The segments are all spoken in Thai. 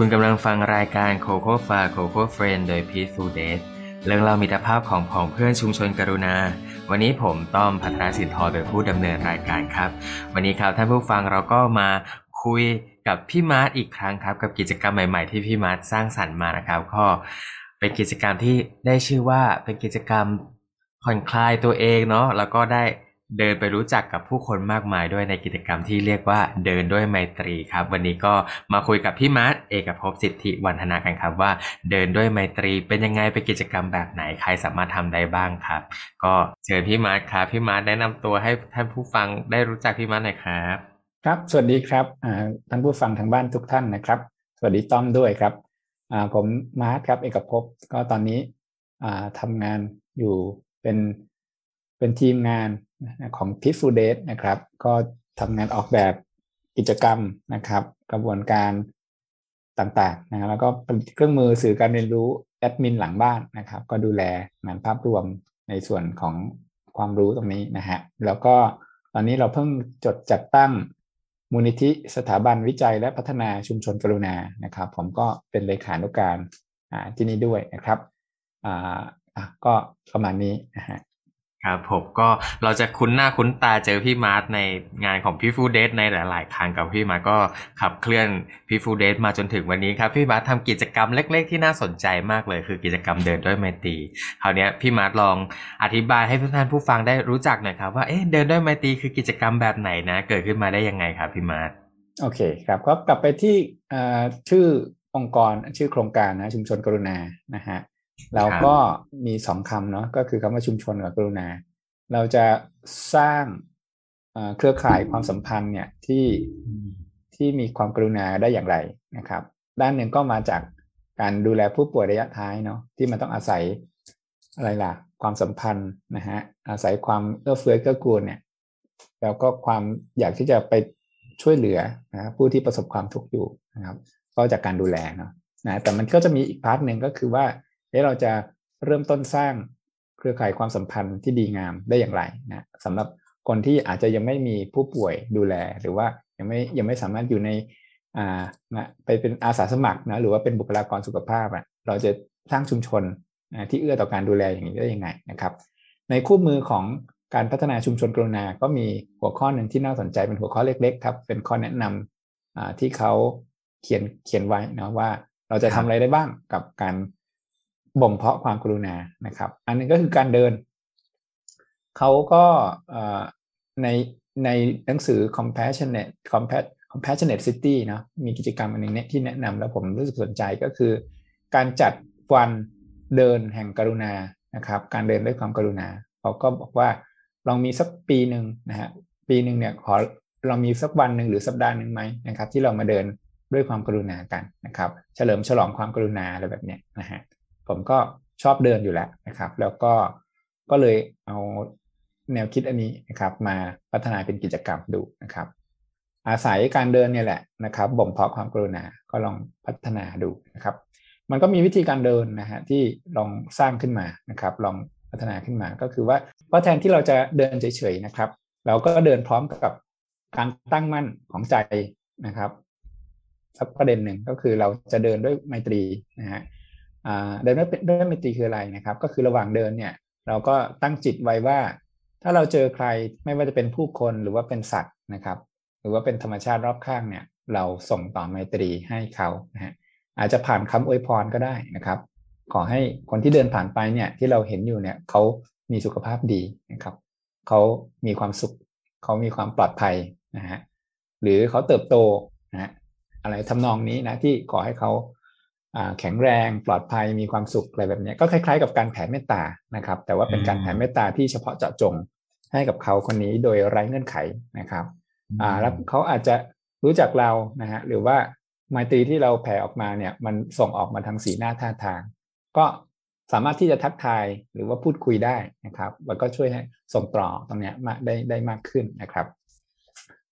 คุณกำลังฟังรายการ Coco Fa Coco Friend โดย Peaceful Death เรื่องเล่ามิตรภาพของผองเพื่อนชุมชนกรุณา วันนี้ผมต้อมพัทรสินทรเป็นผู้ดำเนินรายการครับ วันนี้ครับท่านผู้ฟังเราก็มาคุยกับพี่มาร์ทอีกครั้งครับ กับกิจกรรมใหม่ๆที่พี่มาร์ทสร้างสรรค์มานะครับก็เป็นกิจกรรมที่ได้ชื่อว่าเป็นกิจกรรมผ่อนคลายตัวเองเนาะแล้วก็ได้ เดินไปรู้จักกับผู้คนมากมายด้วยในกิจกรรมที่เรียกว่าเดินด้วยไมตรีครับ วันนี้ก็มาคุยกับพี่มาร์ทเอกภพสิทธิวันธนากันครับว่า เดินด้วยไมตรีเป็นยังไงเป็นกิจกรรมแบบไหนใครสามารถทำได้บ้างครับ ก็เชิญพี่มาร์ทครับพี่มาร์ทแนะนำตัวให้ท่านผู้ฟังได้รู้จักพี่มาร์ทหน่อยครับ ครับสวัสดีครับท่านผู้ฟังทางบ้านทุกท่านนะครับ สวัสดีต้อมด้วยครับผมมาร์ทครับเอกภพก็ตอนนี้ทำงานอยู่เป็นเป็นทีมงาน ของ p e a c e f u l d a y นะครับ ก็ทำงานออกแบบกิจกรรมนะครับ กระบวนการต่างๆนะแล้วก็ผลิตเครื่องมือสื่อการเรียนรู้แอดมินหลังบ้านนะครับ ก็ดูแลงานภาพรวมในส่วนของความรู้ตรงนี้นะฮะแล้วก็ตอนนี้เราเพิ่งจดจัดตั้งมูลนิธิสถาบันวิจัยและพัฒนาชุมชนกรุณานะครับ ผมก็เป็นเลขานุการที่นี่ด้วยนะครับอ่าก็ประมาณนี้นะฮะ ครับผมก็เราจะคุ้นหน้าคุ้นตาเจอพี่มาร์ทในงานของพี่ฟูเดสในหลาย ๆ ครั้งกับพี่มาร์ทก็ขับเคลื่อนพี่ฟูเดสมาจนถึงวันนี้ครับพี่มาร์ททำกิจกรรมเล็ก ๆ ที่น่าสนใจมากเลย คือกิจกรรมเดินด้วยไมตรีคราวนี้พี่มาร์ทลองอธิบายให้ท่านผู้ฟังได้รู้จักหน่อยครับว่าเอ๊ะเดินด้วยไมตรีคือกิจกรรมแบบไหนนะ เกิดขึ้นมาได้ยังไงครับพี่มาร์ทโอเคครับก็กลับไปที่ชื่อองค์กรชื่อโครงการนะชุมชนกรุณานะฮะ เราก็มีสองคำเนาะก็คือคำว่าชุมชนกับกรุณา เราจะสร้างเครือข่ายความสัมพันธ์เนี่ยที่ที่มีความกรุณาได้อย่างไรนะครับ ด้านหนึ่งก็มาจากการดูแลผู้ป่วยระยะท้ายเนาะที่มันต้องอาศัยอะไรล่ะ ความสัมพันธ์นะฮะอาศัยความเอื้อเฟื้อเกื้อกูลเนี่ยแล้วก็ความอยากที่จะไปช่วยเหลือนะผู้ที่ประสบความทุกข์อยู่นะครับ ก็จากการดูแลเนาะนะแต่มันก็จะมีอีกพาร์ทหนึ่งก็คือว่า เเราจะเริ่มต้นสร้างเครือข่ายความสัมพันธ์ที่ดีงามได้อย่างไรนะสำหรับคนที่อาจจะยังไม่มีผู้ป่วยดูแล หรือว่ายังไม่ยังไม่สามารถอยู่ในอ่าไปเป็นอาสาสมัครนะหรือว่าเป็นบุคลากรสุขภาพอะเราจะสร้างชุมชนที่เอื้อต่อการดูแลอย่างนี้ได้ยังไงนะครับ ในคู่มือของการพัฒนาชุมชนกรุณา ก็มีหัวข้อหนึ่งที่น่าสนใจเป็นหัวข้อเล็กๆครับ เป็นข้อแนะนำที่เขาเขียนเขียนไว้นะว่าเราจะทำอะไรได้บ้างกับการ บ่มเพาะความกรุณานะครับ อันนึงก็คือการเดิน เขาก็ในในหนังสือ compassionate compassionate city เนาะมีกิจกรรมอันนึงเนี่ยที่แนะนำแล้วผมรู้สึกสนใจก็คือ การจัดวันเดินแห่งกรุณานะครับ การเดินด้วยความกรุณาเขาก็บอกว่าลองมีสักปีหนึ่งนะฮะปีหนึ่งเนี่ยขอเรามีสักวันหนึ่งหรือสัปดาห์หนึ่งไหมนะครับ ที่เรามาเดินด้วยความกรุณากันนะครับ เฉลิมฉลองความกรุณาอะไรแบบเนี้ยนะฮะ ผมก็ชอบเดินอยู่แล้วนะครับ แล้วก็ก็เลยเอาแนวคิดอันนี้นะครับ มาพัฒนาเป็นกิจกรรมดูนะครับ อาศัยการเดินเนี่ยแหละนะครับบ่มเพาะความกรุณาก็ลองพัฒนาดูนะครับ มันก็มีวิธีการเดินนะฮะที่ลองสร้างขึ้นมานะครับ ลองพัฒนาขึ้นมาก็คือว่าเพราะแทนที่เราจะเดินเฉยๆนะครับ เราก็เดินพร้อมกับการตั้งมั่นของใจนะครับสักประเด็นหนึ่งก็คือเราจะเดินด้วยไมตรีนะฮะ เดินด้วยด้วยมิตรีคืออะไรนะครับ ก็คือระหว่างเดินเนี่ย เราก็ตั้งจิตไว้ว่า ถ้าเราเจอใครไม่ว่าจะเป็นผู้คนหรือว่าเป็นสัตว์นะครับ หรือว่าเป็นธรรมชาติรอบข้างเนี่ย เราส่งต่อไมตรีให้เขานะฮะอาจจะผ่านคำอวยพรก็ได้นะครับ ขอให้คนที่เดินผ่านไปเนี่ยที่เราเห็นอยู่เนี่ยเขามีสุขภาพดีนะครับเขามีความสุขเขามีความปลอดภัยนะฮะหรือเขาเติบโตนะฮะอะไรทำนองนี้นะที่ขอให้เขา แข็งแรงปลอดภัยมีความสุขอะไรแบบนี้ก็คล้ายๆ กับการแผ่เมตตานะครับ แต่ว่าเป็นการแผ่เมตตาที่เฉพาะเจาะจงให้กับเขาคนนี้โดยไร้เงื่อนไขนะครับอ่าแล้วเขาอาจจะรู้จักเรานะฮะหรือว่าไมตรีที่เราแผ่ออกมาเนี่ยมันส่งออกมาทางสีหน้าท่าทาง ก็สามารถที่จะทักทายหรือว่าพูดคุยได้นะครับ แล้วก็ช่วยให้ส่งต่อตรงนี้มาได้ได้มากขึ้นนะครับ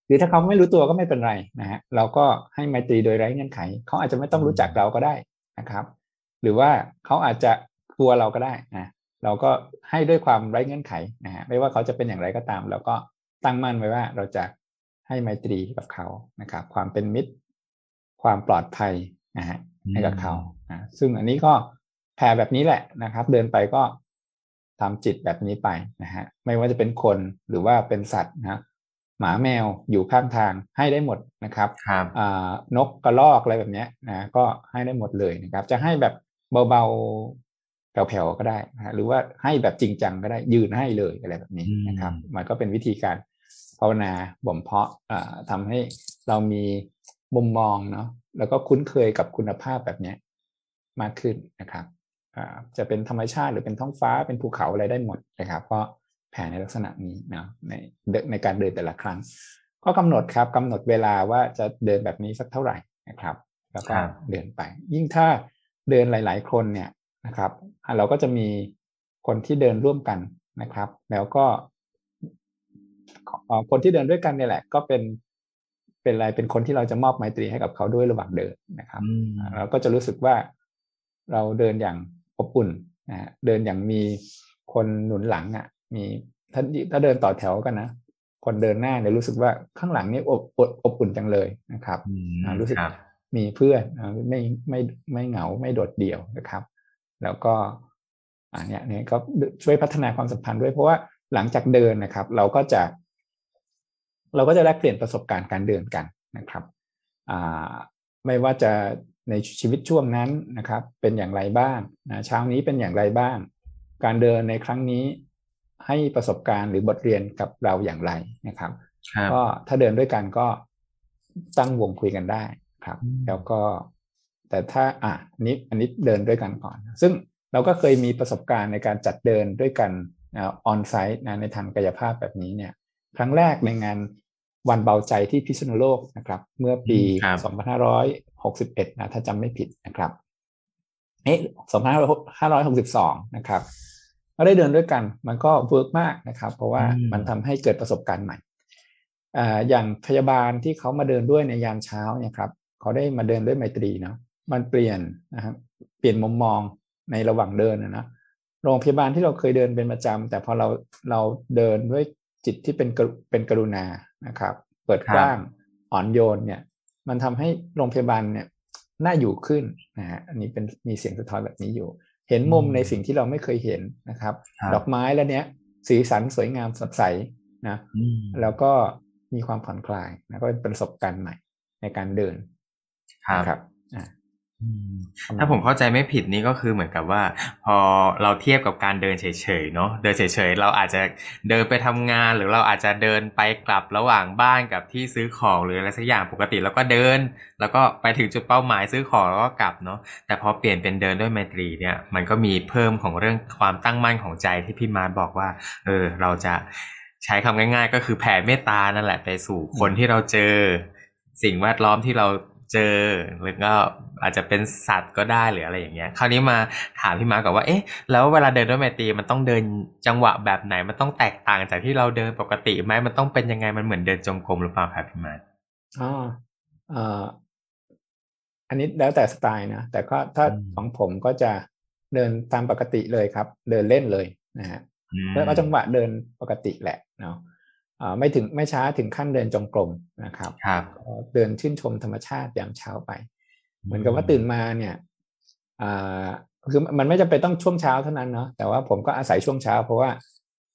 หรือถ้าเขาไม่รู้ตัวก็ไม่เป็นไรนะฮะเราก็ให้ไมตรีโดยไร้เงื่อนไข เขาอาจจะไม่ต้องรู้จักเราก็ได้ นะครับ หรือว่าเขาอาจจะกลัวเราก็ได้นะเราก็ให้ด้วยความไร้เงื่อนไขนะฮะไม่ว่าเขาจะเป็นอย่างไรก็ตาม เราก็ตั้งมั่นไว้ว่าเราจะให้ไมตรีกับเขานะครับ ความเป็นมิตร ความปลอดภัยนะฮะให้กับเขานะซึ่งอันนี้ก็แผ่แบบนี้แหละนะครับ เดินไปก็ทำจิตแบบนี้ไปนะฮะไม่ว่าจะเป็นคนหรือว่าเป็นสัตว์นะ หมาแมวอยู่ข้างทางให้ได้หมดนะครับครับอ่านกกระรอกอะไรแบบเนี้ยนะก็ให้ได้หมดเลยนะครับ จะให้แบบเบาๆแผ่วๆก็ได้นะฮะหรือว่าให้แบบจริงจังก็ได้ยืนให้เลยอะไรแบบนี้นะครับ มันก็เป็นวิธีการภาวนาบ่มเพาะอ่าทำให้เรามีมุมมองเนาะแล้วก็คุ้นเคยกับคุณภาพแบบเนี้ยมากขึ้นนะครับอ่าจะเป็นธรรมชาติหรือเป็นท้องฟ้าเป็นภูเขาอะไรได้หมดนะครับก็แผ่ ในลักษณะนี้เนาะในในการเดินแต่ละครั้ง ก็กำหนดครับกำหนดเวลาว่าจะเดินแบบนี้สักเท่าไหร่นะครับ แล้วก็ครับเดินไป ยิ่งถ้าเดินหลาย ๆ คนเนี่ยนะครับอะเราก็จะมีคนที่เดินร่วมกันนะครับ แล้วก็เอ่อคนที่เดินด้วยกันเนี่ยแหละ ก็เป็นเป็นอะไรเป็นคนที่เราจะมอบไมตรีให้กับเขาด้วยระหว่างเดินนะครับอืมเราก็จะรู้สึกว่าเราเดินอย่างอบอุ่นนะฮะเดินอย่างมีคนหนุนหลังอะ มีถ้าถ้าเดินต่อแถวกันนะคนเดินหน้าเนี่ยรู้สึกว่าข้างหลังนี่อบอบอบอุ่นจังเลยนะครับอืมอ่ารู้สึกครับมีเพื่อนอ่าไม่ไม่ไม่เหงาไม่โดดเดี่ยวนะครับ แล้วก็อันเนี้ยเนี่ยก็ช่วยพัฒนาความสัมพันธ์ด้วยเพราะว่าหลังจากเดินนะครับ เราก็จะ เราก็จะแลกเปลี่ยนประสบการณ์การเดินกันนะครับอ่าไม่ว่าจะในชีวิตช่วงนั้นนะครับ เป็นอย่างไรบ้างนะเช้านี้เป็นอย่างไรบ้าง การเดินในครั้งนี้ ให้ประสบการณ์หรือบทเรียนกับเราอย่างไรนะครับครับก็ถ้าเดินด้วยกันก็ตั้งวงคุยกันได้ครับอืมแล้วก็ แต่ถ้าอะอันนี้อันนี้เดินด้วยกันก่อน ซึ่งเราก็เคยมีประสบการณ์ในการจัดเดินด้วยกันออนไซต์นะในทางกายภาพแบบนี้เนี่ย ครั้งแรกในงานวันเบาใจที่พิษณุโลกนะครับ เมื่อปีครับ2561 นะถ้าจำไม่ผิดนะครับเอ๊ะ2562 นะครับ ก็ได้เดินด้วยกัน มันก็ work มากนะครับ เพราะว่าอืมมันทำให้เกิดประสบการณ์ใหม่อ่าอย่างพยาบาลที่เขามาเดินด้วยในยามเช้าเนี่ยครับเขาได้มาเดินด้วยไมตรีเนาะมันเปลี่ยนนะครับเปลี่ยนมุมมองในระหว่างเดินนะนะโรงพยาบาลที่เราเคยเดินเป็นประจำแต่พอเราเราเดินด้วยจิตที่เป็นกรุเป็นกรุณานะครับ เปิดครับกว้างอ่อนโยนเนี่ย มันทำให้โรงพยาบาลเนี่ยน่าอยู่ขึ้นนะฮะอันนี้เป็นมีเสียงสะท้อนแบบนี้อยู่ เห็นมุมอืมในสิ่งที่เราไม่เคยเห็นนะครับครับ ดอกไม้แล้วเนี้ยสีสันสวยงามสดใสนะอืมแล้วก็มีความผ่อนคลายนะก็เป็นประสบการณ์ใหม่ในการเดินครับนะครับอ่าอืม ถ้าผมเข้าใจไม่ผิดนี่ก็คือเหมือนกับว่า พอเราเทียบกับการเดินเฉยๆเนาะเดินเฉยๆเราอาจจะเดินไปทำงาน หรือเราอาจจะเดินไปกลับระหว่างบ้านกับที่ซื้อของหรืออะไรสักอย่างปกติเราก็เดิน แล้วก็ไปถึงจุดเป้าหมายซื้อของแล้วก็กลับเนาะแต่พอเปลี่ยนเป็นเดินด้วยไมตรีเนี่ยมันก็มีเพิ่มของเรื่องความตั้งมั่นของใจที่พี่มาร์ทบอกว่า เออ เราจะใช้คำง่าย ๆ ก็คือแผ่เมตตานั่นแหละไปสู่คนที่เราเจอ สิ่งแวดล้อมที่เรา เจอหรือก็อาจจะเป็นสัตว์ก็ได้หรืออะไรอย่างเงี้ย คราวนี้มาถามพี่มาร์คก่อนว่า เอ๊ะ แล้วเวลาเดินด้วยไมตรีมันต้องเดินจังหวะแบบไหน มันต้องแตกต่างจากที่เราเดินปกติไหมมันต้องเป็นยังไง มันเหมือนเดินจงกรมหรือเปล่าครับพี่มาร์ทอ๋อเอ่ออันนี้แล้วแต่สไตล์นะ แต่ก็ถ้าอืมของผมก็จะเดินตามปกติเลยครับ เดินเล่นเลยนะฮะอืมแล้วเอาจังหวะเดินปกติแหละเนาะอ่า ไม่ถึงไม่ช้าถึงขั้นเดินจงกรมนะครับครับก็เดินชื่นชมธรรมชาติยามเช้าไป เหมือนกับว่าตื่นมาเนี่ยอ่าคือมันไม่จำเป็นต้องช่วงเช้าเท่านั้นเนาะแต่ว่าผมก็อาศัยช่วงเช้า เพราะว่า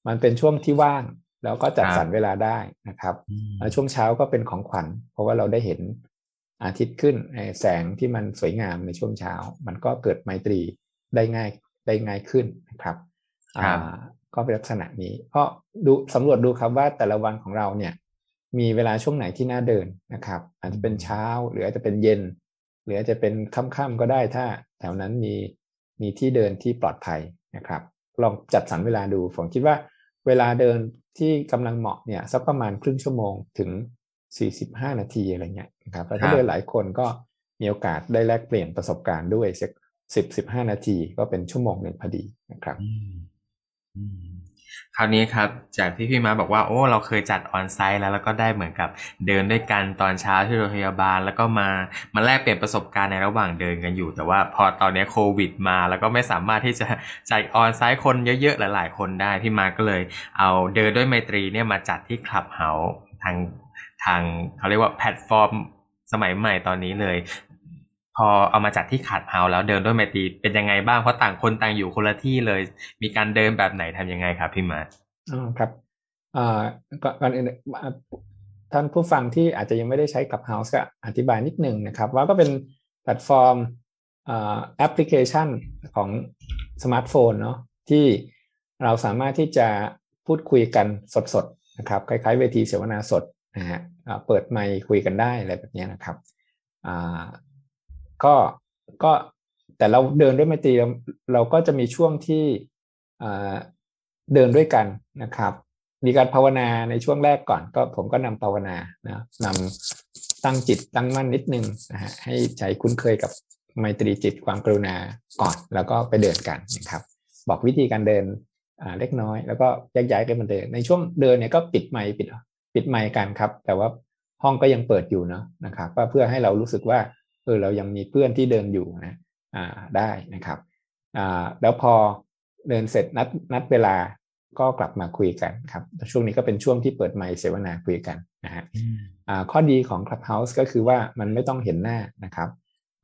มันเป็นช่วงที่ว่างแล้วก็จัดครับสรรเวลาได้นะครับอืมแล้วช่วงเช้าก็เป็นของขวัญ เพราะว่าเราได้เห็นอาทิตย์ขึ้นไอ้แสงที่มันสวยงามในช่วงเช้า มันก็เกิดไมตรีได้ง่ายได้ง่ายขึ้นนะครับครับอ่า ก็เป็นลักษณะนี้ เพราะดูสำรวจดูครับว่าแต่ละวันของเราเนี่ย มีเวลาช่วงไหนที่น่าเดินนะครับ อาจจะเป็นเช้าหรืออาจจะเป็นเย็น หรืออาจจะเป็นค่ำๆก็ได้ถ้าแถวนั้นมีมีที่เดินที่ปลอดภัยนะครับ ลองจัดสรรเวลาดูผมคิดว่าเวลาเดินที่กำลังเหมาะเนี่ยสักประมาณครึ่งชั่วโมงถึง 45 นาทีอะไรเงี้ยนะครับแล้วครัถ้าเดินหลายคนก็มีโอกาสได้แลกเปลี่ยนประสบการณ์ด้วยสักสิบสิบห้านาทีก็เป็นชั่วโมงหนึ่งพอดีนะครับ คราวนี้ครับ จากที่พี่มาร์ทบอกว่า โอ้ เราเคยจัด onsite แล้วแล้วก็ได้เหมือนกับเดินด้วยกันตอนเช้าที่โรงพยาบาล แล้วก็มามาแลกเปลี่ยนประสบการณ์ในระหว่างเดินกันอยู่ แต่ว่าพอตอนนี้โควิดมาแล้วก็ไม่สามารถที่จะจัด onsite คนเยอะๆ หลาย ๆ คนได้ พี่มาร์ทก็เลยเอาเดินด้วยไมตรีเนี่ยมาจัดที่ Clubhouse ทางทางเขาเรียกว่าแพลตฟอร์มสมัยใหม่ตอนนี้เลย พอเอามาจัดที่ขาดเฮาแล้วเดินด้วยไมตรีเป็นยังไงบ้างเพราะต่างคนต่างอยู่คนละที่เลย มีการเดินแบบไหนทำยังไงครับพี่มาร์ทอ๋อครับอ่าก่อนอื่นท่านผู้ฟังที่อาจจะยังไม่ได้ใช้ Clubhouse ก็อธิบายนิดหนึ่งนะครับ ว่าก็เป็นแพลตฟอร์มแอปพลิเคชันของสมาร์ทโฟนเนาะที่เราสามารถที่จะพูดคุยกันสดๆนะครับคล้ายๆเวทีเสวนาสดนะฮะเปิดไมค์คุยกันได้อะไรแบบนี้นะครับอ่า ก็ก็แต่เราเดินด้วยไมตรีเราก็จะมีช่วงที่เดินด้วยกันนะครับ มีการภาวนาในช่วงแรกก่อนก็ผมก็นำภาวนานะนำตั้งจิตตั้งมั่นนิดนึงนะฮะให้ใจคุ้นเคยกับไมตรีจิตความกรุณาก่อนแล้วก็ไปเดินกันนะครับ บอกวิธีการเดินเล็กน้อย แล้วก็แยกย้ายกันมาเดินในช่วงเดินเนี่ยก็ปิดไมค์ปิดปิดไมค์กันครับ แต่ว่าห้องก็ยังเปิดอยู่เนาะนะครับเพื่อให้เรารู้สึกว่า เออเรายังมีเพื่อนที่เดินอยู่นะอ่าได้นะครับอ่าแล้วพอเดินเสร็จนัดนัดเวลาก็กลับมาคุยกันครับช่วงนี้ก็เป็นช่วงที่เปิดไมค์เสวนาคุยกันนะฮะอ่าข้อดีของ Clubhouse ก็คือว่ามันไม่ต้องเห็นหน้านะครับ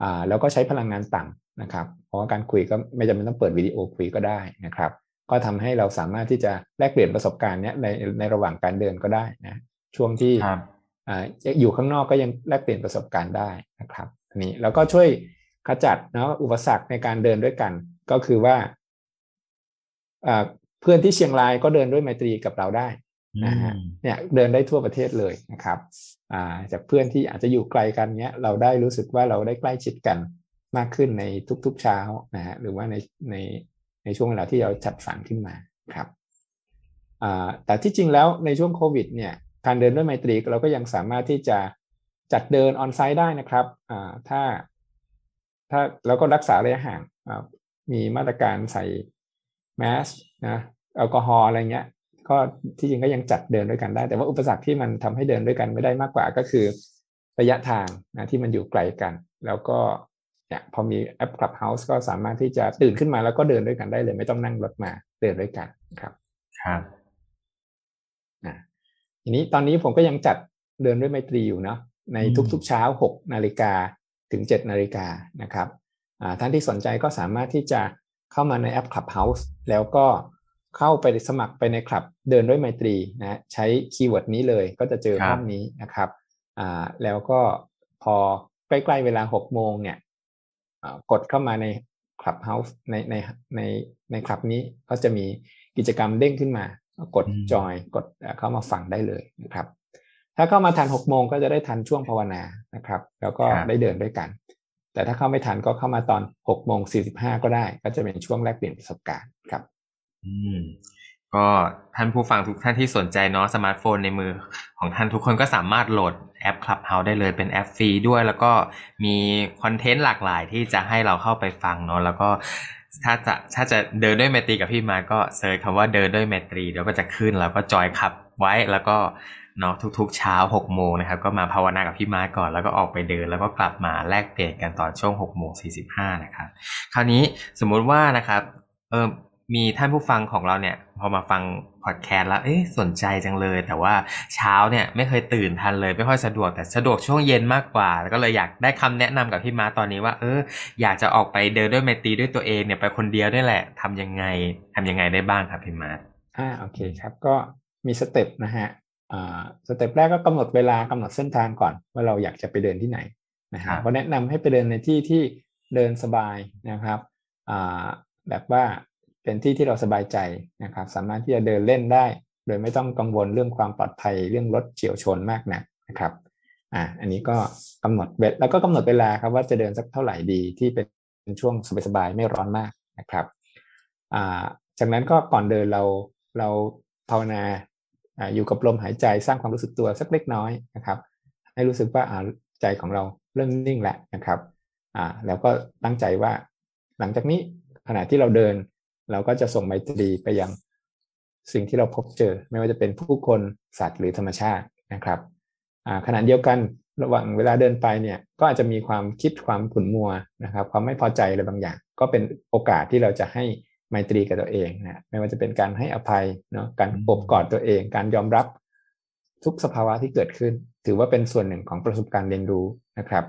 อ่าแล้วก็ใช้พลังงานต่ำนะครับ เพราะว่าการคุยก็ไม่จำเป็นต้องเปิดวิดีโอคุยก็ได้นะครับ ก็ทำให้เราสามารถที่จะแลกเปลี่ยนประสบการณ์เนี้ยในในระหว่างการเดินก็ได้นะช่วงที่อ่าอยู่ข้างนอกก็ยังแลกเปลี่ยนประสบการณ์ได้นะครับ นี้ แล้วก็ช่วยขจัดเนาะอุปสรรคในการเดินด้วยกัน ก็คือว่าเพื่อนที่เชียงรายก็เดินด้วยไมตรีกับเราได้นะฮะเนี่ยเดินได้ทั่วประเทศเลยนะครับจากเพื่อนที่อาจจะอยู่ไกลกันเนี้ยเราได้รู้สึกว่าเราได้ใกล้ชิดกันมากขึ้นในทุกๆเช้านะฮะหรือว่าในในในช่วงเวลาที่เราจัดสรรขึ้นมาครับแต่ที่จริงแล้วในช่วงโควิดเนี่ยการเดินด้วยไมตรีเราก็ยังสามารถที่จะ จัดเดินออนไซต์ได้นะครับอ่าถ้า ถ้าแล้วก็รักษาระยะห่างมีมาตรการใส่แมสนะแอลกอฮอล์อะไรเงี้ย ก็ที่จริงก็ยังจัดเดินด้วยกันได้ แต่ว่าอุปสรรคที่มันทำให้เดินด้วยกันไม่ได้มากกว่าก็คือ ระยะทางนะที่มันอยู่ไกลกัน แล้วก็เนี่ยพอมีแอป Clubhouse ก็สามารถที่จะตื่นขึ้นมาแล้วก็เดินด้วยกันได้เลย ไม่ต้องนั่งรถมาเดินด้วยกันครับครับอ่าทีนี้ตอนนี้ผมก็ยังจัดเดินด้วยไมตรีอยู่เนาะ ในทุกๆเช้า 6 นาฬิกาถึง 7 นาฬิกานะครับท่านที่สนใจก็สามารถที่จะเข้ามาในแอป Clubhouse แล้วก็เข้าไปสมัครไปในคลับเดินด้วยไมตรีนะใช้คีย์เวิร์ดนี้เลยก็จะเจอห้องนี้นะครับแล้วก็พอใกล้ๆเวลา 6 โมงเนี่ยกดเข้ามาใน Clubhouse ในในในในคลับนี้ก็จะมีกิจกรรมเด้งขึ้นมา กดจอยกดเข้ามาฟังได้เลยนะครับ ถ้าเข้ามาทันหกโมงก็จะได้ทันช่วงภาวนานะครับ แล้วก็ได้เดินด้วยกัน แต่ถ้าเข้าไม่ทันก็เข้ามาตอนหกโมงสี่สิบห้าก็ได้ ก็จะเป็นช่วงแรกเปลี่ยนประสบการณ์ครับ อืมก็ท่านผู้ฟังทุกท่านที่สนใจเนาะสมาร์ทโฟนในมือของท่านทุกคนก็สามารถโหลดแอป Clubhouse ได้เลยเป็นแอปฟรีด้วย แล้วก็มี content หลากหลายที่จะให้เราเข้าไปฟังเนาะแล้วก็ถ้าจะถ้าจะเดินด้วยไมตรีกับพี่มาร์ทก็ search คำว่าเดินด้วยไมตรีแล้วก็จะขึ้นแล้วก็ join club ไว้แล้วก็ เนาะทุกๆ เช้า6โมงนะครับก็มาภาวนากับพี่มาร์ทก่อนแล้วก็ออกไปเดิน แล้วก็กลับมาแลกเปลี่ยนกันตอนช่วง6โมง45นะครับคราวนี้สมมุติว่านะครับเออมีท่านผู้ฟังของเราเนี่ยพอมาฟังพอดแคสต์แล้วเอ๊ะสนใจจังเลย แต่ว่าเช้าเนี่ยไม่เคยตื่นทันเลย ไม่ค่อยสะดวกแต่สะดวกช่วงเย็นมากกว่าแล้วก็เลยอยากได้คำแนะนำกับพี่มาร์ทตอนนี้ว่าเอออยากจะออกไปเดินด้วยไมตรีด้วยตัวเองเนี่ยไปคนเดียวได้แหละทำยังไงทำยังไงได้บ้างครับพี่มาร์ทอ่าโอเคครับก็มี step นะฮะ step แรกก็กำหนดเวลากำหนดเส้นทางก่อน ว่าเราอยากจะไปเดินที่ไหนนะฮะก็แนะนำให้ไปเดินในที่ที่เดินสบายนะครับแบบว่าเป็นที่ที่เราสบายใจนะครับ สามารถที่จะเดินเล่นได้ โดยไม่ต้องกังวลเรื่องความปลอดภัยเรื่องรถเฉียวชนมากนะนะครับอ่าอันนี้ก็กำหนดเวลแล้วก็กำหนดเวลาครับว่าจะเดินสักเท่าไหร่ดีที่เป็นช่วงสบายๆไม่ร้อนมากนะครับอ่าจากนั้นก็ก่อนเดินเราเราภาวนา อยู่กับลมหายใจสร้างความรู้สึกตัวสักเล็กน้อยนะครับให้รู้สึกว่าใจของเราเริ่มนิ่งแล้วนะครับแล้วก็ตั้งใจว่าหลังจากนี้ขณะที่เราเดิน เราก็จะส่งไมตรีไปยังสิ่งที่เราพบเจอ ไม่ว่าจะเป็นผู้คนสัตว์หรือธรรมชาตินะครับขณะเดียวกันระหว่างเวลาเดินไปเนี่ยก็อาจจะมีความคิดความขุ่นมัวนะครับ ความไม่พอใจอะไรบางอย่าง ก็เป็นโอกาสที่เราจะให้ ไมตรีกับตัวเองนะไม่ว่าจะเป็นการให้อภัยเนาะการอบกอดตัวเอง การยอมรับทุกสภาวะที่เกิดขึ้น ถือว่าเป็นส่วนหนึ่งของประสบการณ์เรียนรู้นะครับ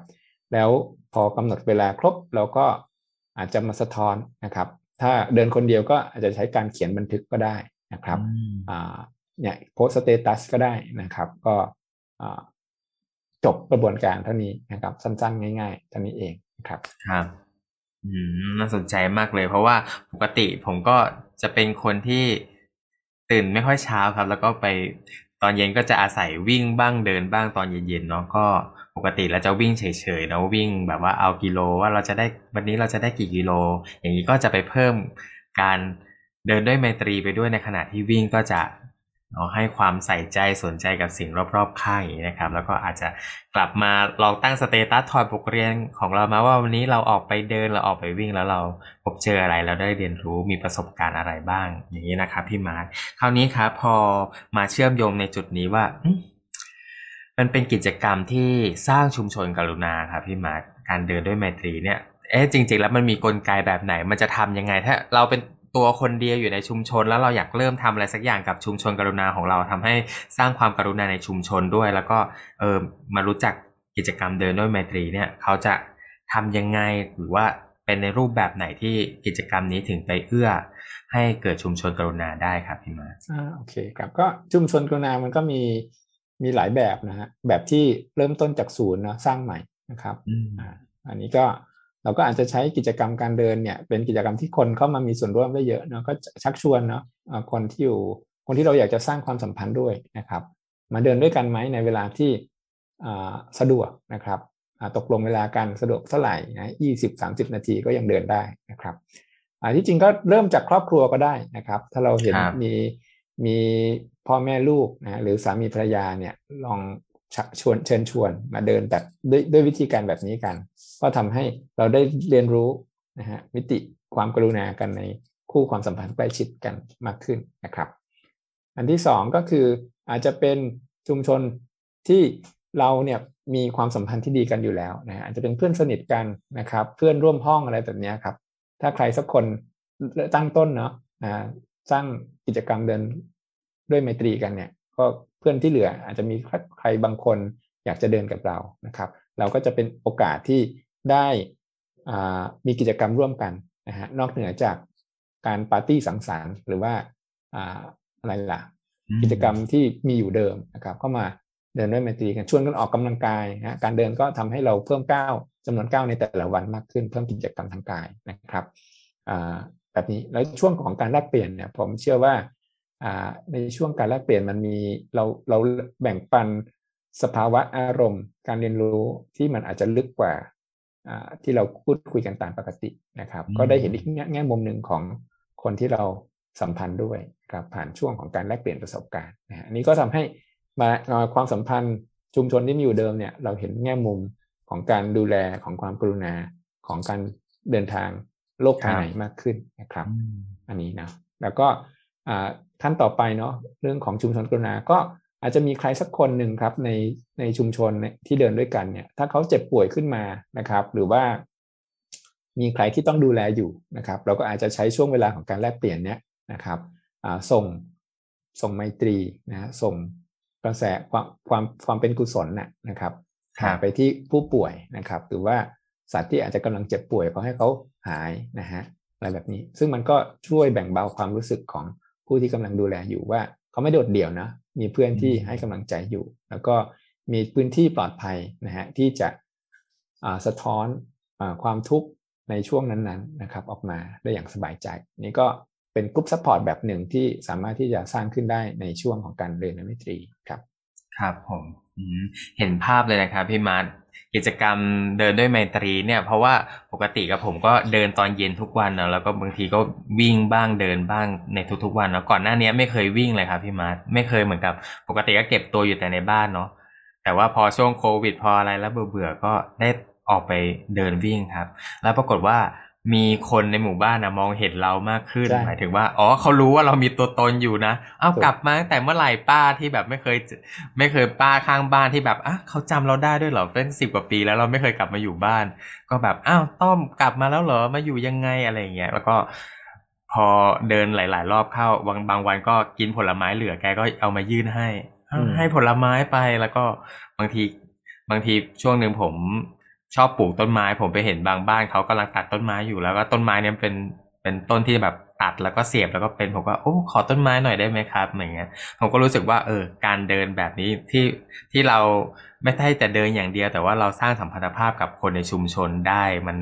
แล้วพอกำหนดเวลาครบเราก็อาจจะมาสะท้อนนะครับ ถ้าเดินคนเดียวก็อาจจะใช้การเขียนบันทึกก็ได้นะครับอ่าเนี่ยโพสสเตตัสก็ได้นะครับ ก็จบกระบวนการเท่านี้นะครับ สั้นๆ ง่ายๆเท่านี้เองนะครับครับอืม น่าสนใจมากเลย เพราะว่าปกติผมก็จะเป็นคนที่ตื่นไม่ค่อยเช้าครับ แล้วก็ไปตอนเย็นก็จะอาศัยวิ่งบ้างเดินบ้างตอนเย็นๆเนาะก็ปกติเราจะวิ่งเฉยๆเนาะวิ่งแบบว่าเอากิโลว่าเราจะได้วันนี้เราจะได้กี่กิโล อย่างนี้ก็จะไปเพิ่มการเดินด้วยไมตรีไปด้วยในขณะที่วิ่งก็จะ เราให้ความใส่ใจสนใจกับสิ่งรอบๆข้างนะครับ แล้วก็อาจจะกลับมาลองตั้ง status ถอดบทเรียนของเรามาว่าวันนี้เราออกไปเดินเราออกไปวิ่งแล้วเราพบเจออะไรเราได้เรียนรู้มีประสบการณ์อะไรบ้างอย่างนี้นะครับพี่มาร์ทคราวนี้ครับพอมาเชื่อมโยงในจุดนี้ว่ามันเป็นกิจกรรมที่สร้างชุมชนกรุณาครับพี่มาร์ทการเดินด้วยไมตรีเนี่ยเอ๊ะจริง ๆ แล้วมันมีกลไกแบบไหน มันจะทำยังไงถ้าเราเป็น ตัวคนเดียวอยู่ในชุมชน แล้วเราอยากเริ่มทำอะไรสักอย่างกับชุมชนกรุณาของเราทำให้สร้างความกรุณาในชุมชนด้วย แล้วก็เออมารู้จักกิจกรรมเดินด้วยไมตรีเนี่ยเขาจะทำยังไงหรือว่าเป็นในรูปแบบไหนที่กิจกรรมนี้ถึงไปเอื้อ ให้เกิดชุมชนกรุณาได้ครับพี่มาอ่าโอเคครับก็ชุมชนกรุณามันก็มีมีหลายแบบนะฮะแบบที่เริ่มต้นจากศูนย์เนาะสร้างใหม่นะครับอ่าอันนี้ก็ เราก็อาจจะใช้กิจกรรมการเดินเนี่ยเป็นกิจกรรมที่คนเข้ามามีส่วนร่วมได้เยอะเนาะก็ชักชวนเนาะคนที่อยู่คนที่เราอยากจะสร้างความสัมพันธ์ด้วยนะครับ มาเดินด้วยกันไหมในเวลาที่สะดวกนะครับตกลงเวลากันสะดวกเท่าไหร่นะยี่สิบสามสิบนาทีก็ยังเดินได้นะครับที่จริงก็เริ่มจากครอบครัวก็ได้นะครับ ถ้าเราเห็นมีมีพ่อแม่ลูกนะหรือสามีภรรยาเนี่ยลอง ชวนเชิญชวนมาเดินแบบด้วยด้วยวิธีการแบบนี้กัน ก็ทำให้เราได้เรียนรู้นะฮะมิติความกรุณากันในคู่ความสัมพันธ์ใกล้ชิดกันมากขึ้นนะครับ อันที่สองก็คืออาจจะเป็นชุมชนที่เราเนี่ยมีความสัมพันธ์ที่ดีกันอยู่แล้วนะอาจจะเป็นเพื่อนสนิทกันนะครับ เพื่อนร่วมห้องอะไรแบบนี้ครับ ถ้าใครสักคนตั้งต้นเนาะสร้างกิจกรรมเดินด้วยไมตรีกันเนี่ย ก็ เพื่อนที่เหลืออาจจะมีใครบางคนอยากจะเดินกับเรานะครับ เราก็จะเป็นโอกาสที่ได้มีกิจกรรมร่วมกันนะฮะนอกเหนือจากการปาร์ตี้สังสรรค์หรือว่าอะไรล่ะ กิจกรรมที่มีอยู่เดิมนะครับ เข้ามาเดินด้วยไมตรีกันชวนกันออกกำลังกายนะการเดินก็ทำให้เราเพิ่มก้าวจำนวนก้าวในแต่ละวันมากขึ้น เพิ่มกิจกรรมทางกายนะครับแบบนี้แล้วช่วงของการแลกเปลี่ยนเนี่ยผมเชื่อว่า ในช่วงการแลกเปลี่ยนมันมีเราเราแบ่งปันสภาวะอารมณ์ การเรียนรู้ที่มันอาจจะลึกกว่าที่เราพูดคุยกันตามปกตินะครับ ก็ได้เห็นอีกแง่มุมหนึ่งของคนที่เราสัมพันธ์ด้วยครับผ่านช่วงของการแลกเปลี่ยนประสบการณ์นะอันนี้ก็ทำให้มาความสัมพันธ์ชุมชนที่มีอยู่เดิมเนี่ยเราเห็นแง่มุมของการดูแลของความกรุณาของการเดินทางโลกภายในมากขึ้นนะครับ อันนี้นะแล้วก็ ขั้นต่อไปเนาะเรื่องของชุมชนกรุณาก็อาจจะมีใครสักคนหนึ่งครับในในชุมชนที่เดินด้วยกันเนี่ย ถ้าเขาเจ็บป่วยขึ้นมานะครับ หรือว่า มีใครที่ต้องดูแลอยู่นะครับ เราก็อาจจะใช้ช่วงเวลาของการแลกเปลี่ยนเนี้ยนะครับส่งส่งไมตรีนะส่งกระแสความความความเป็นกุศลนะนะครับไปที่ผู้ป่วยนะครับ หรือว่าสัตว์ที่อาจจะกำลังเจ็บป่วยเขาให้เขาหายนะฮะอะไรแบบนี้ ซึ่งมันก็ช่วยแบ่งเบาความรู้สึกของ ผู้ที่กำลังดูแลอยู่ว่าเขาไม่โดดเดี่ยวนะ มีเพื่อนที่ให้กำลังใจอยู่ แล้วก็มีพื้นที่ปลอดภัยนะฮะที่จะสะท้อนอความทุกข์ในช่วงนั้นๆนะครับออกมาได้อย่างสบายใจ นี่ก็เป็น group support แบบหนึ่งที่สามารถที่จะสร้างขึ้นได้ในช่วงของการเดินไมตรีครับ ครับผมเห็นภาพเลยนะครับพี่มาร์กิจกรรมเดินด้วยไมตรีเนี่ยเพราะว่าปกติกับผมก็เดินตอนเย็นทุกวันนะแล้วก็บางทีก็วิ่งบ้างเดินบ้างในทุกๆวันนะก่อนหน้านี้ไม่เคยวิ่งเลยครับพี่มาร์ไม่เคยเหมือนกับ ปกติก็เก็บตัวอยู่แต่ในบ้านเนาะแต่ว่าพอช่วงโควิด พออะไรแล้วเบื่อๆก็ได้ออกไปเดินวิ่งครับ แล้วปรากฏว่า มีคนในหมู่บ้านนะมองเห็นเรามากขึ้นหมายถึงว่าอ๋อเขารู้ว่าเรามีตัวตนอยู่นะเอากลับมาตั้งแต่เมื่อไหร่ป้าที่แบบไม่เคย ไม่เคยป้าข้างบ้านที่แบบอะเขาจำเราได้ด้วยเหรอเป็นสิบกว่าปีแล้วเราไม่เคยกลับมาอยู่บ้าน ก็แบบอ้าวต้อมกลับมาแล้วเหรอมาอยู่ยังไงอะไรเงี้ยแล้วก็พอเดินหลาย ๆ รอบเข้าบางบางวันก็กินผลไม้เหลือแกก็เอามายื่นให้ให้ผลไม้ไปแล้วก็บางทีบางทีช่วงหนึ่งผม ชอบปลูกต้นไม้ ผมไปเห็นบางบ้านเขากำลังตัดต้นไม้อยู่แล้วก็ต้นไม้เนี่ยเป็นเป็นต้นที่แบบตัดแล้วก็เสียบแล้วก็เป็นผมก็โอ้ขอต้นไม้หน่อยได้ไหมครับอย่างเงี้ยผมก็รู้สึกว่าเออการเดินแบบนี้ที่ที่เราไม่ใช่แต่เดินอย่างเดียว แต่ว่าเราสร้างสัมพันธภาพกับคนในชุมชนได้มัน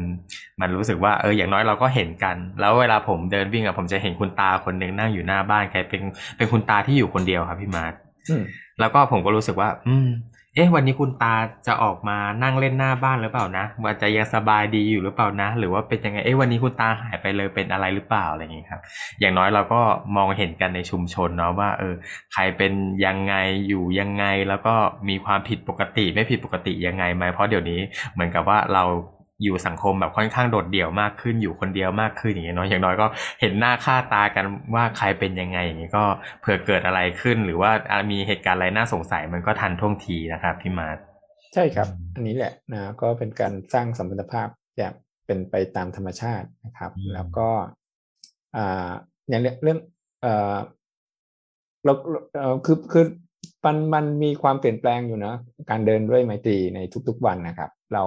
มันรู้สึกว่าเอออย่างน้อยเราก็เห็นกัน แล้วเวลาผมเดินวิ่งอะผมจะเห็นคุณตาคนหนึ่งนั่งอยู่หน้าบ้านใครเป็นเป็นคุณตาที่อยู่คนเดียวครับพี่มาร์ทอืมแล้วก็ผมก็รู้สึกว่า อืม เอ๊ะวันนี้คุณตาจะออกมานั่งเล่นหน้าบ้านหรือเปล่านะว่าจะยังสบายดีอยู่หรือเปล่านะ หรือว่าเป็นยังไงเอ๊ะวันนี้คุณตาหายไปเลยเป็นอะไรหรือเปล่าอะไรอย่างนี้ครับ อย่างน้อยเราก็มองเห็นกันในชุมชนเนาะว่า เออ ใครเป็นยังไงอยู่ยังไงแล้วก็มีความผิดปกติไม่ผิดปกติยังไงไหมเพราะเดี๋ยวนี้เหมือนกับว่าเรา อยู่สังคมแบบค่อนข้างโดดเดี่ยวมากขึ้นอยู่คนเดียวมากขึ้นอย่างเงี้ยเนาะอย่างน้อยก็เห็นหน้าค่าตากันว่าใครเป็นยังไงอย่างงี้ก็เผื่อเกิดอะไรขึ้น หรือว่ามีเหตุการณ์อะไรน่าสงสัยมันก็ทันท่วงทีนะครับพี่มาร์ทใช่ครับอืมอันนี้แหละนะก็เป็นการสร้างสัมพันธภาพแบบเป็นไปตามธรรมชาตินะครับอืมแล้วก็อ่าอย่างเรื่องเรื่องเอ่อเราเอ่อคือคือมันมันมีความเปลี่ยนแปลงอยู่นะการเดินด้วยไมตรีในทุกๆวันนะครับ เรา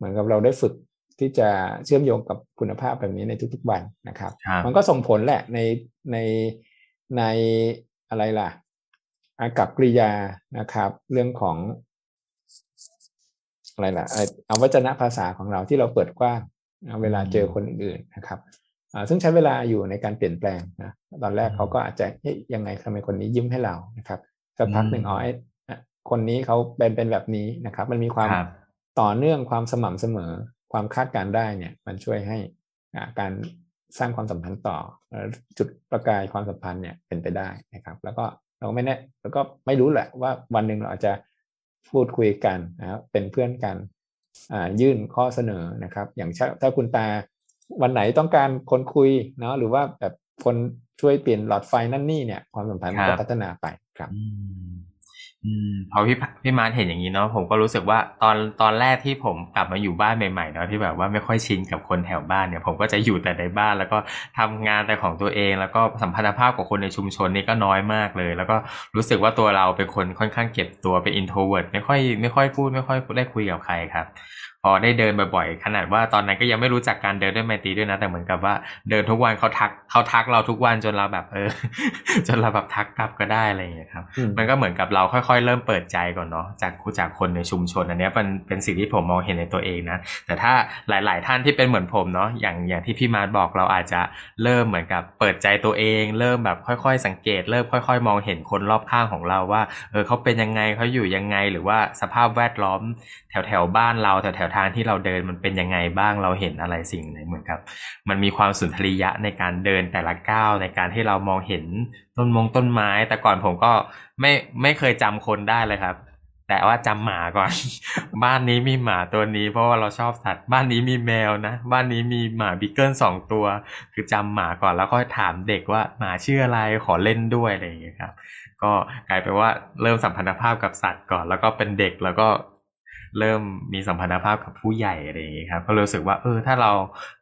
เหมือนกับเราได้ฝึกที่จะเชื่อมโยงกับคุณภาพแบบนี้ในทุกๆวันนะครับครับ มันก็ส่งผลแหละในในในอะไรล่ะ อากับกริยานะครับ เรื่องของ อะไรล่ะเอ่อเอาวจนะภาษาของเราที่เราเปิดกว้างนะเวลาเจอคนอื่นๆนะครับอ่าซึ่งใช้เวลาอยู่ในการเปลี่ยนแปลงนะตอนแรกเขาก็อาจจะเฮ้ยยังไงทำไมคนนี้ยิ้มให้เรานะครับสักพักหนึ่งอืมอ๋อไอ้อะคนนี้เขาเป็นเป็นแบบนี้นะครับ มันมีความครับ ต่อเนื่องความสม่ำเสมอ ความคาดการณ์ได้เนี่ยมันช่วยให้อ่าการสร้างความสัมพันธ์ต่อเอ่อจุดประกายความสัมพันธ์เนี่ยเป็นไปได้นะครับ แล้วก็เราก็ไม่แน่แล้วก็ไม่รู้แหละว่าวันหนึ่งเราอาจจะพูดคุยกันนะครับเป็นเพื่อนกันอ่ายื่นข้อเสนอนะครับ อย่างเช่นถ้าคุณตาวันไหนต้องการคนคุยเนาะหรือว่าแบบคนช่วยเปลี่ยนหลอดไฟนั่นนี่เนี่ยความสัมพันธ์ครับจะพัฒนาไปครับอืมอืม พอพี่พี่มาร์ทเห็นอย่างนี้เนาะผมก็รู้สึกว่าตอนตอนแรกที่ผมกลับมาอยู่บ้านใหม่ๆเนาะที่แบบว่าไม่ค่อยชินกับคนแถวบ้านเนี่ย ผมก็จะอยู่แต่ในบ้านแล้วก็ทำงานแต่ของตัวเอง แล้วก็สัมพันธภาพกับคนในชุมชนนี่ก็น้อยมากเลย แล้วก็รู้สึกว่าตัวเราเป็นคนค่อนข้างเก็บตัวเป็น introvert ไม่ค่อยไม่ค่อยพูดไม่ค่อยได้คุยกับใครครับ พอได้เดินบ่อยๆ ขนาดว่าตอนนั้นก็ยังไม่รู้จักการเดินด้วยไมตรีด้วยนะ แต่เหมือนกับว่าเดินทุกวันเขาทักเขาทักเราทุกวันจนเราแบบเออ จนเราแบบทักกลับก็ได้อะไรอย่างเงี้ยครับอืมมันก็เหมือนกับเราค่อยๆ เริ่มเปิดใจก่อนเนาะจากจากคนในชุมชนอันเนี้ยเป็นเป็นสิ่งที่ผมมองเห็นในตัวเองนะ แต่ถ้าหลาย ๆ ท่านที่เป็นเหมือนผมเนาะอย่างอย่างที่พี่มาร์ทบอกเราอาจจะเริ่มเหมือนกับเปิดใจตัวเอง เริ่มแบบค่อย ๆ สังเกต เริ่มค่อย ๆ มองเห็นคนรอบข้างของเราว่าเออเขาเป็นยังไงเขาอยู่ยังไงหรือว่าสภาพแวดล้อม แถวแถวๆบ้านเราแถวแถวๆทางที่เราเดินมันเป็นยังไงบ้างเราเห็นอะไรสิ่งไหนเหมือนกับ มันมีความสุนทรียะในการเดินแต่ละก้าวในการที่เรามองเห็นต้นมงต้นไม้ แต่ก่อนผมก็ไม่ไม่เคยจำคนได้เลยครับ แต่ว่าจำหมาก่อน บ้านนี้มีหมาตัวนี้ เพราะว่าเราชอบสัตว์บ้านนี้มีแมวนะบ้านนี้มีหมา beagle สองตัว คือจำหมาก่อนแล้วก็ถามเด็กว่าหมาชื่ออะไรขอเล่นด้วยอะไรอย่างเงี้ยครับก็กลายเป็นว่าเริ่มสัมพันธภาพกับสัตว์ก่อน แล้วก็เป็นเด็กแล้วก็ เริ่มมีสัมพันธภาพกับผู้ใหญ่อะไรอย่างงี้ครับก็รู้สึกว่าเออถ้าเรา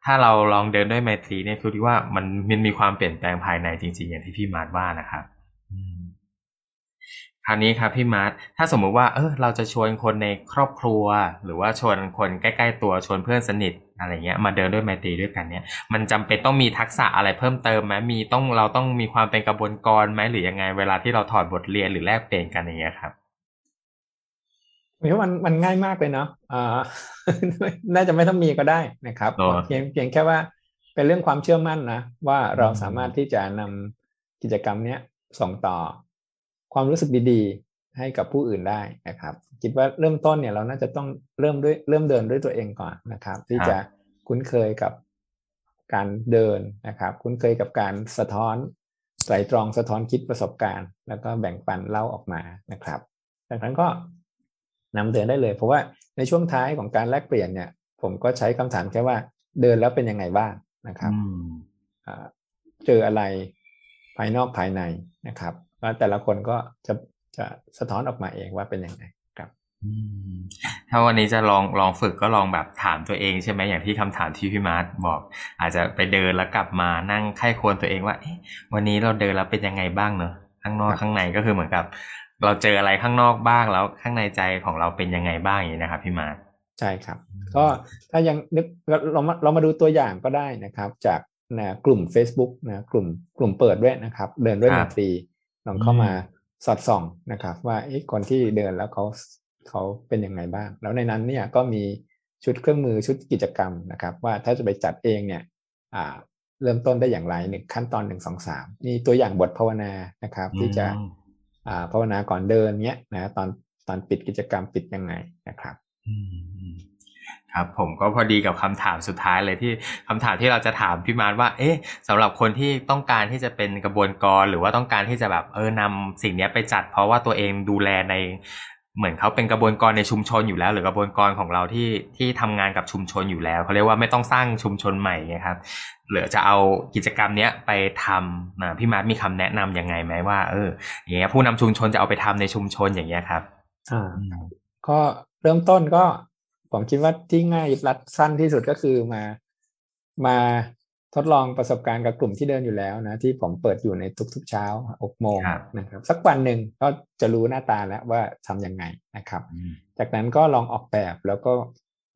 ถ้าเราลองเดินด้วยไมตรีเนี่ยคือที่ว่ามันมันมีความเปลี่ยนแปลงภายในจริง ๆ อย่างที่พี่มาร์ทว่านะครับคราวนี้ครับพี่มาร์ทถ้าสมมุติว่าเออเราจะชวนคนในครอบครัว หรือว่าชวนคนใกล้ๆตัวชวนเพื่อนสนิทอะไรเงี้ยมาเดินด้วยไมตรีด้วยกันเนี่ยมันจำเป็นต้องมีทักษะอะไรเพิ่มเติมไหมมีต้องเราต้องมีความเป็นกระบวนกรไหมหรือยังไงเวลาที่เราถอดบทเรียนหรือแลกเปลี่ยนกันอย่างเงี้ยครับ ผมว่ามันมันง่ายมากเลยเนาะอ่าน่าจะไม่ต้องมีก็ได้นะครับอ๋อเพียงเพียงแค่ว่าเป็นเรื่องความเชื่อมั่นนะว่าเราอืมสามารถที่จะนำกิจกรรมเนี้ยส่งต่อความรู้สึกดีๆ ให้กับผู้อื่นได้นะครับ คิดว่าเริ่มต้นเนี่ยเราน่าจะต้องเริ่มด้วยเริ่มเดินด้วยตัวเองก่อนนะครับ ที่จะคุ้นเคยกับการเดินนะครับ คุ้นเคยกับการสะท้อนไตรตรองสะท้อนคิดประสบการณ์ แล้วก็แบ่งปันเล่าออกมานะครับดังนั้นก็ นำเดินได้เลย เพราะว่าในช่วงท้ายของการแลกเปลี่ยนเนี่ย ผมก็ใช้คำถามแค่ว่าเดินแล้วเป็นยังไงบ้างนะครับอืมอ่าเจออะไรภายนอกภายในนะครับแล้วแต่ละคนก็จะจะสะท้อนออกมาเองว่าเป็นยังไงครับอืมถ้าวันนี้จะลองลองฝึกก็ลองแบบถามตัวเองใช่ไหมอย่างที่คำถามที่พี่มาร์ทบอก อาจจะไปเดินแล้วกลับมานั่งไข้ควรตัวเองว่าเอ๊ะวันนี้เราเดินแล้วเป็นยังไงบ้างเนอะข้างนอกครับข้างในก็คือเหมือนกับ เราเจออะไรข้างนอกบ้างแล้วข้างในใจของเราเป็นยังไงบ้างอย่างนี้นะครับพี่มาร์ทใช่ครับ ก็ถ้ายังนึกเรามาเรามาดูตัวอย่างก็ได้นะครับ จากนะกลุ่ม Facebook นะกลุ่มกลุ่มเปิดด้วยนะครับ เดินด้วยครัมาบตรีลองเข้ามาสอดส่องนะครับ ว่าเอ๊ะคนที่เดินแล้วเขาเขาเป็นยังไงบ้าง แล้วในนั้นเนี่ยก็มีชุดเครื่องมือชุดกิจกรรมนะครับ ว่าถ้าจะไปจัดเองเนี่ยอ่าเริ่มต้นได้อย่างไรหนึ่งขั้นตอนหนึ่งสองสามมีตัวอย่างบทภาวนานะครับ ที่จะอืมอ่า ภาวนาก่อนเดินเนี้ยนะตอนตอนปิดกิจกรรมปิดยังไงนะครับครับผมก็พอดีกับคำถามสุดท้ายเลยที่คำถามที่เราจะถามพี่มาร์ทว่า เอ๊ะสำหรับคนที่ต้องการที่จะเป็นกระบวนกร หรือว่าต้องการที่จะแบบเออนำสิ่งนี้ไปจัด เพราะว่าตัวเองดูแลใน เหมือนเขาเป็นกระบวนกรในชุมชนอยู่แล้ว หรือกระบวนกรของเราที่ที่ทำงานกับชุมชนอยู่แล้วเขาเรียกว่าไม่ต้องสร้างชุมชนใหม่ไงครับหรือจะเอากิจกรรมเนี้ยไปทำนะพี่มาร์ทมีคำแนะนำยังไงไหมว่าเอออย่างเงี้ยผู้นำชุมชนจะเอาไปทำในชุมชนอย่างเงี้ยครับอ่าก็เริ่มต้นก็ผมคิดว่าที่ง่ายรัดสั้นที่สุดก็คือมามา ทดลองประสบการณ์กับกลุ่มที่เดินอยู่แล้วนะ ที่ผมเปิดอยู่ในทุกๆเช้า6โมงครับนะครับ สักวันหนึ่งก็จะรู้หน้าตาแล้วว่าทำยังไงนะครับ จากนั้นก็ลองออกแบบแล้วก็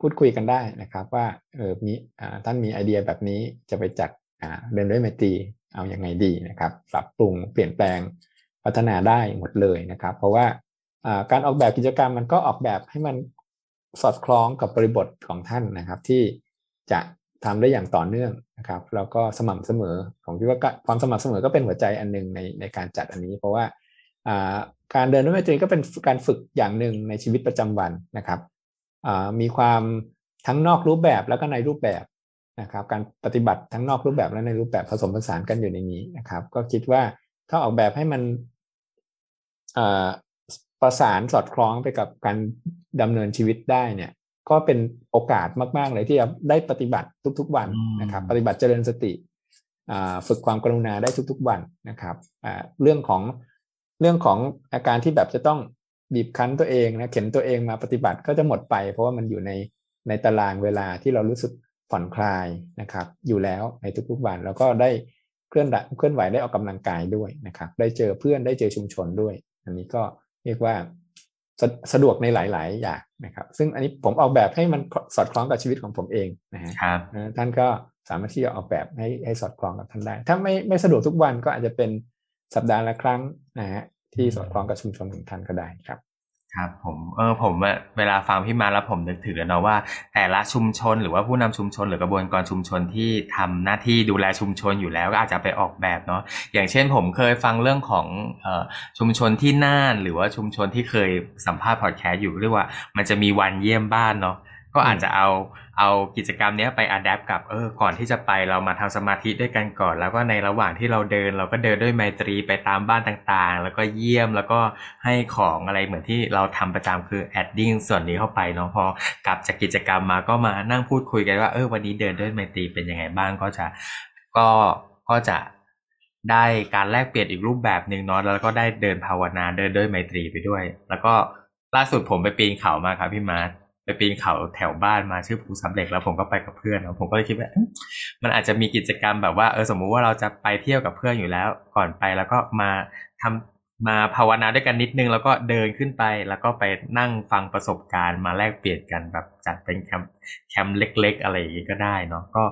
พูดคุยกันได้นะครับ ว่าเออมีอ่าท่านมีไอเดียแบบนี้จะไปจัดอ่าเดินด้วยไมตรีเอาอยัางไงดีนะครับ ปรับปรุงเปลี่ยนแปลงพัฒนาได้หมดเลยนะครับ เพราะว่าอ่าการออกแบบกิจกรรมมันก็ออกแบบให้มันสอดคล้องกับบริบทของท่านนะครับ ที่จะ ทำได้อย่างต่อเนื่องนะครับแล้วก็สม่ำเสมอผมคิดว่าความสม่ำเสมอก็เป็นหัวใจอันหนึ่งในในการจัดอันนี้ เพราะว่าการเดินด้วยไมตรีก็เป็นการฝึกอย่างหนึ่งในชีวิตประจำวันนะครับมีความทั้งนอกรูปแบบแล้วก็ในรูปแบบนะครับการปฏิบัติทั้งนอกรูปแบบและในรูปแบบผสมผสานกันอยู่ในนี้นะครับ ก็คิดว่าถ้าออกแบบให้มันประสานสอดคล้องไปกับการดำเนินชีวิตได้เนี่ย ก็เป็นโอกาสมาก ๆ เลยที่จะได้ปฏิบัติทุก ๆ วันอืมนะครับ ปฏิบัติเจริญสติอ่าฝึกความกรุณาได้ทุก ๆ วันนะครับอ่าเรื่องของเรื่องของอาการที่แบบจะต้องบีบคั้นตัวเองนะเข็นตัวเองมาปฏิบัติก็จะหมดไป เพราะว่ามันอยู่ในในตารางเวลาที่เรารู้สึกผ่อนคลายนะครับ อยู่แล้วในทุกๆวันแล้วก็ได้เคลื่อนไหวเคลื่อนไหวได้ออกกำลังกายด้วยนะครับ ได้เจอเพื่อนได้เจอชุมชนด้วย อันนี้ก็เรียกว่า สะสะดวกในหลาย ๆ อย่างนะครับ ซึ่งอันนี้ผมออกแบบให้มันสอดคล้องกับชีวิตของผมเองนะฮะครับนะท่านก็สามารถที่จะออกแบบให้ให้สอดคล้องกับท่านได้ ถ้าไม่ไม่สะดวกทุกวันก็อาจจะเป็นสัปดาห์ละครั้งนะฮะที่สอดคล้องกับชุมชนของท่านก็ได้ครับ ครับผมเออผมเวลาฟังพี่มาแล้วผมนึกถึงเลยเนาะว่า แต่ละชุมชนหรือว่าผู้นำชุมชนหรือกระบวนการชุมชนที่ทำหน้าที่ดูแลชุมชนอยู่แล้วก็อาจจะไปออกแบบเนาะอย่างเช่น ผมเคยฟังเรื่องของออชุมชนที่น่านหรือว่าชุมชนที่เคยสัมภาษณ์พอดแคสต์อยู่เรียกว่า มันจะมีวันเยี่ยมบ้านเนาะ ก็อาจจะเอาเอากิจกรรมนี้ไป adapt กับเออก่อนที่จะไปเรามาทำสมาธิด้วยกันก่อน แล้วก็ในระหว่างที่เราเดิน เราก็เดินด้วยไมตรีไปตามบ้านต่างๆ แล้วก็เยี่ยมแล้วก็ให้ของอะไรเหมือนที่เราทำประจำคือ adding ส่วนนี้เข้าไปเนาะพอกลับจากกิจกรรมมาก็มานั่งพูดคุยกันว่าเออวันนี้เดินด้วยไมตรีเป็นยังไงบ้างก็จะก็ก็จะได้การแลกเปลี่ยนอีกรูปแบบหนึ่งเนาะแล้วก็ได้เดินภาวนาเดินด้วยไมตรีไปด้วย แล้วก็ล่าสุดผมไปปีนเขามาครับพี่มาร์ท ไปปีนเขาแถวบ้านมาชื่อภูสำเร็จแล้วผมก็ไปกับเพื่อนผมก็เลยคิดว่ามันอาจจะมีกิจกรรมแบบว่าเออสมมุติว่าเราจะไปเที่ยวกับเพื่อนอยู่แล้ว ก่อนไปแล้วก็มาทำมาภาวนาด้วยกันนิดนึง แล้วก็เดินขึ้นไปแล้วก็ไปนั่งฟังประสบการณ์มาแลกเปลี่ยนกันแบบจัดเป็นแคมป์แคมป์เล็ก ๆ อะไรอย่างงี้ก็ได้เนาะก็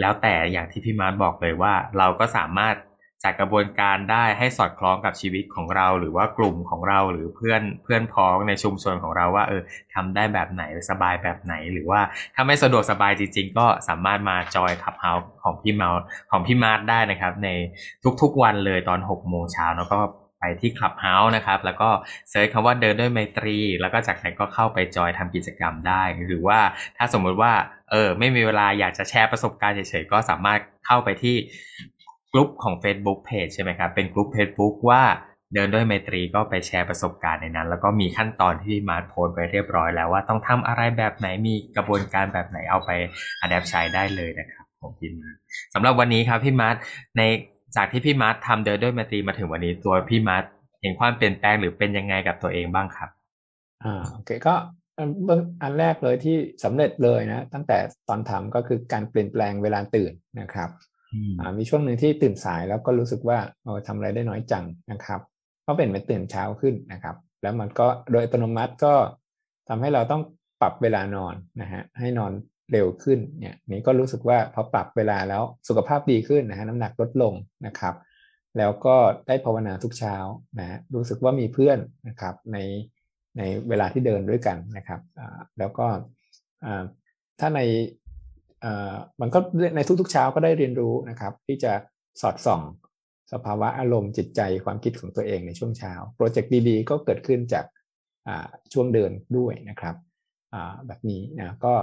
แล้วแต่อย่างที่พี่มาร์ทบอกเลยว่า เราก็สามารถ จัดกระบวนการได้ให้สอดคล้องกับชีวิตของเรา หรือว่ากลุ่มของเราหรือเพื่อนเพื่อนพ้องในชุมชนของเราว่าเออทำได้แบบไหนสบายแบบไหน หรือว่าถ้าไม่สะดวกสบายจริง ๆ ก็สามารถมาจอยขับเฮาของพี่เมาของพี่มาร์ทได้นะครับ ในทุกๆวันเลยตอน6โมงเช้าแล้วก็ไปที่ Clubhouse นะครับ แล้วก็ search คำว่าเดินด้วยไมตรี แล้วก็จากนั้นก็เข้าไปจอยทำกิจกรรมได้ หรือว่าถ้าสมมุติว่าเออไม่มีเวลาอยากจะแชร์ประสบการณ์เฉยๆ ก็สามารถเข้าไปที่ กลุ่มของ Facebook Page ใช่ไหมครับ เป็นกลุ่ม Facebook ว่าเดินด้วยไมตรีก็ไปแชร์ประสบการณ์ในนั้น แล้วก็มีขั้นตอนที่มาร์ทโพสต์ไปเรียบร้อยแล้วว่าต้องทำอะไรแบบไหนมีกระบวนการแบบไหนเอาไป adapt ใช้ได้เลยนะครับผมพี่มาร์ทสำหรับวันนี้ครับพี่มาร์ทในจากที่พี่มาร์ททำเดินด้วยไมตรีมาถึงวันนี้ตัวพี่มาร์ทเห็นความเปลี่ยนแปลงหรือเป็นยังไงกับตัวเองบ้างครับอ่าโอเคก็อันเบื้องอันแรกเลยที่สำเร็จเลยนะตั้งแต่ตอนทำก็คือการเปลี่ยนแปลงเวลาตื่นนะครับ มีช่วงหนึ่งที่ตื่นสายแล้วก็รู้สึกว่าเออทำอะไรได้น้อยจังนะครับก็เป็นไปตื่นเช้าขึ้นนะครับ แล้วมันก็โดยอัตโนมัติก็ทำให้เราต้องปรับเวลานอนนะฮะให้นอนเร็วขึ้นเนี่ยนี่ก็รู้สึกว่าพอปรับเวลาแล้วสุขภาพดีขึ้นนะฮะน้ำหนักลดลงนะครับ แล้วก็ได้ภาวนาทุกเช้านะรู้สึกว่ามีเพื่อนนะครับในในเวลาที่เดินด้วยกันนะครับแล้วก็ถ้าใน มันก็ในทุกๆเช้าก็ได้เรียนรู้นะครับ ที่จะสอดส่องสภาวะอารมณ์จิตใจความคิดของตัวเองในช่วงเช้า โปรเจกต์ดีๆ ก็เกิดขึ้นจากช่วงเดินด้วยนะครับแบบนี้นะก็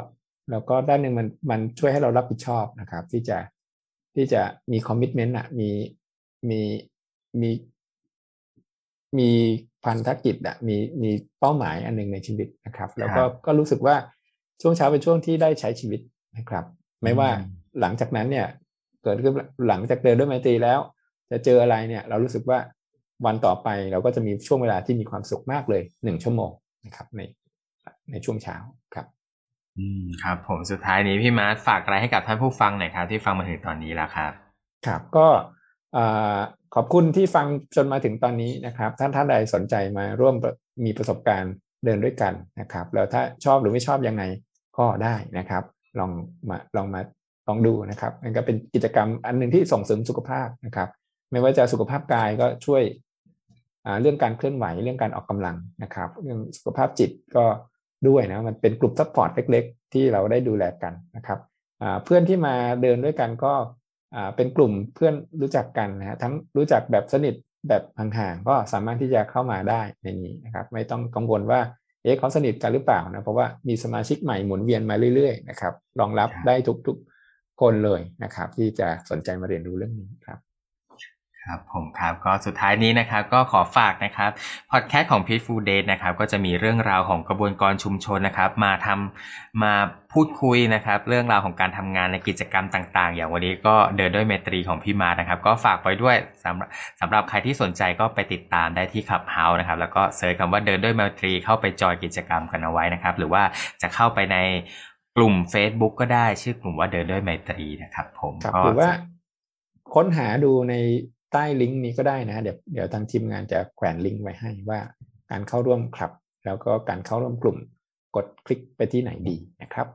แล้วก็ด้านหนึ่งมันมันช่วยให้เรารับผิดชอบนะครับ ที่จะที่จะมีคอมมิชเมนต์อะมีมีมีมีพันธกิจอะมีมีเป้าหมายอันหนึ่งในชีวิตนะครับ แล้วก็ก็รู้สึกว่าช่วงเช้าเป็นช่วงที่ได้ใช้ชีวิต นะครับ ไม่ว่าหลังจากนั้นเนี่ย เกิดขึ้นหลังจากเดินด้วยไมตรีแล้ว จะเจออะไรเนี่ย เรารู้สึกว่าวันต่อไปเราก็จะมีช่วงเวลาที่มีความสุขมากเลยหนึ่งชั่วโมงนะครับ ในในช่วงเช้าครับ อืมครับ ผมสุดท้ายนี้พี่มาร์ทฝากอะไรให้กับท่านผู้ฟังหน่อยครับที่ฟังมาถึงตอนนี้แล้วครับ ครับก็ขอบคุณที่ฟังจนมาถึงตอนนี้นะครับ ท่านท่านใดสนใจมาร่วมมีประสบการณ์เดินด้วยกันนะครับ แล้วถ้าชอบหรือไม่ชอบยังไงก็ได้นะครับ ลองมาลองมาลองดูนะครับมันก็เป็นกิจกรรมอันหนึ่งที่ส่งเสริมสุขภาพนะครับ ไม่ว่าจะสุขภาพกายก็ช่วยเรื่องการเคลื่อนไหวเรื่องการออกกำลังนะครับ เรื่องสุขภาพจิตก็ด้วยนะมันเป็นกลุ่ม support เล็ก ๆ ที่เราได้ดูแลกันนะครับเพื่อนที่มาเดินด้วยกันก็เป็นกลุ่มเพื่อนรู้จักกันนะฮะทั้งรู้จักแบบสนิทแบบห่างๆก็สามารถที่จะเข้ามาได้ในนี้นะครับ ไม่ต้องกังวลว่า เอ๊ะเขาสนิทกันหรือเปล่านะเพราะว่ามีสมาชิกใหม่หมุนเวียนมาเรื่อยๆนะครับรองรับได้ทุกๆคนเลยนะครับ ที่จะสนใจมาเรียนรู้เรื่องนี้ครับ ครับผมครับก็สุดท้ายนี้นะครับก็ขอฝากนะครับพอดแคสต์ของ Peaceful Date นะครับก็จะมีเรื่องราวของกระบวนการชุมชนนะครับ มาทำมาพูดคุยนะครับ เรื่องราวของการทำงานในกิจกรรมต่าง ๆ อย่างวันนี้ก็เดินด้วยไมตรีของพี่มาร์ทนะครับ ก็ฝากไว้ด้วยสำหรับสำหรับใครที่สนใจก็ไปติดตามได้ที่ Clubhouse นะครับแล้วก็ search คำว่าเดินด้วยไมตรีเข้าไปจอยกิจกรรมกันเอาไว้นะครับ หรือว่าจะเข้าไปในกลุ่ม Facebook ก็ได้ชื่อกลุ่มว่าเดินด้วยไมตรีนะครับ ผมหรือว่าค้นหาดูใน ใต้ลิงก์นี้ก็ได้นะ เดี๋ยวเดี๋ยวทางทีมงานจะแขวนลิงก์ไว้ให้ว่าการเข้าร่วมคลับ แล้วก็การเข้าร่วมกลุ่ม กดคลิกไปที่ไหนดีนะครับ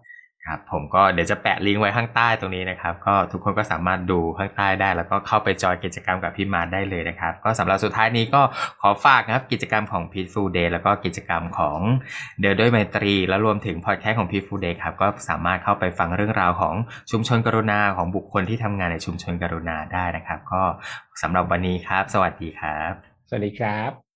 ครับผมก็เดี๋ยวจะแปะลิงก์ไว้ข้างใต้ตรงนี้นะครับ ก็ทุกคนก็สามารถดูข้างใต้ได้ แล้วก็เข้าไปจอยกิจกรรมกับพี่มาได้เลยนะครับ ก็สำหรับสุดท้ายนี้ก็ขอฝากนะครับกิจกรรมของ Peaceful Day แล้วก็กิจกรรมของเดินด้วยไมตรี แล้วรวมถึงพอดแคสต์ของ Peaceful Day ครับก็สามารถเข้าไปฟังเรื่องราวของชุมชนกรุณาของบุคคลที่ทำงานในชุมชนกรุณาได้นะครับ ก็สำหรับวันนี้ครับ สวัสดีครับ สวัสดีครับ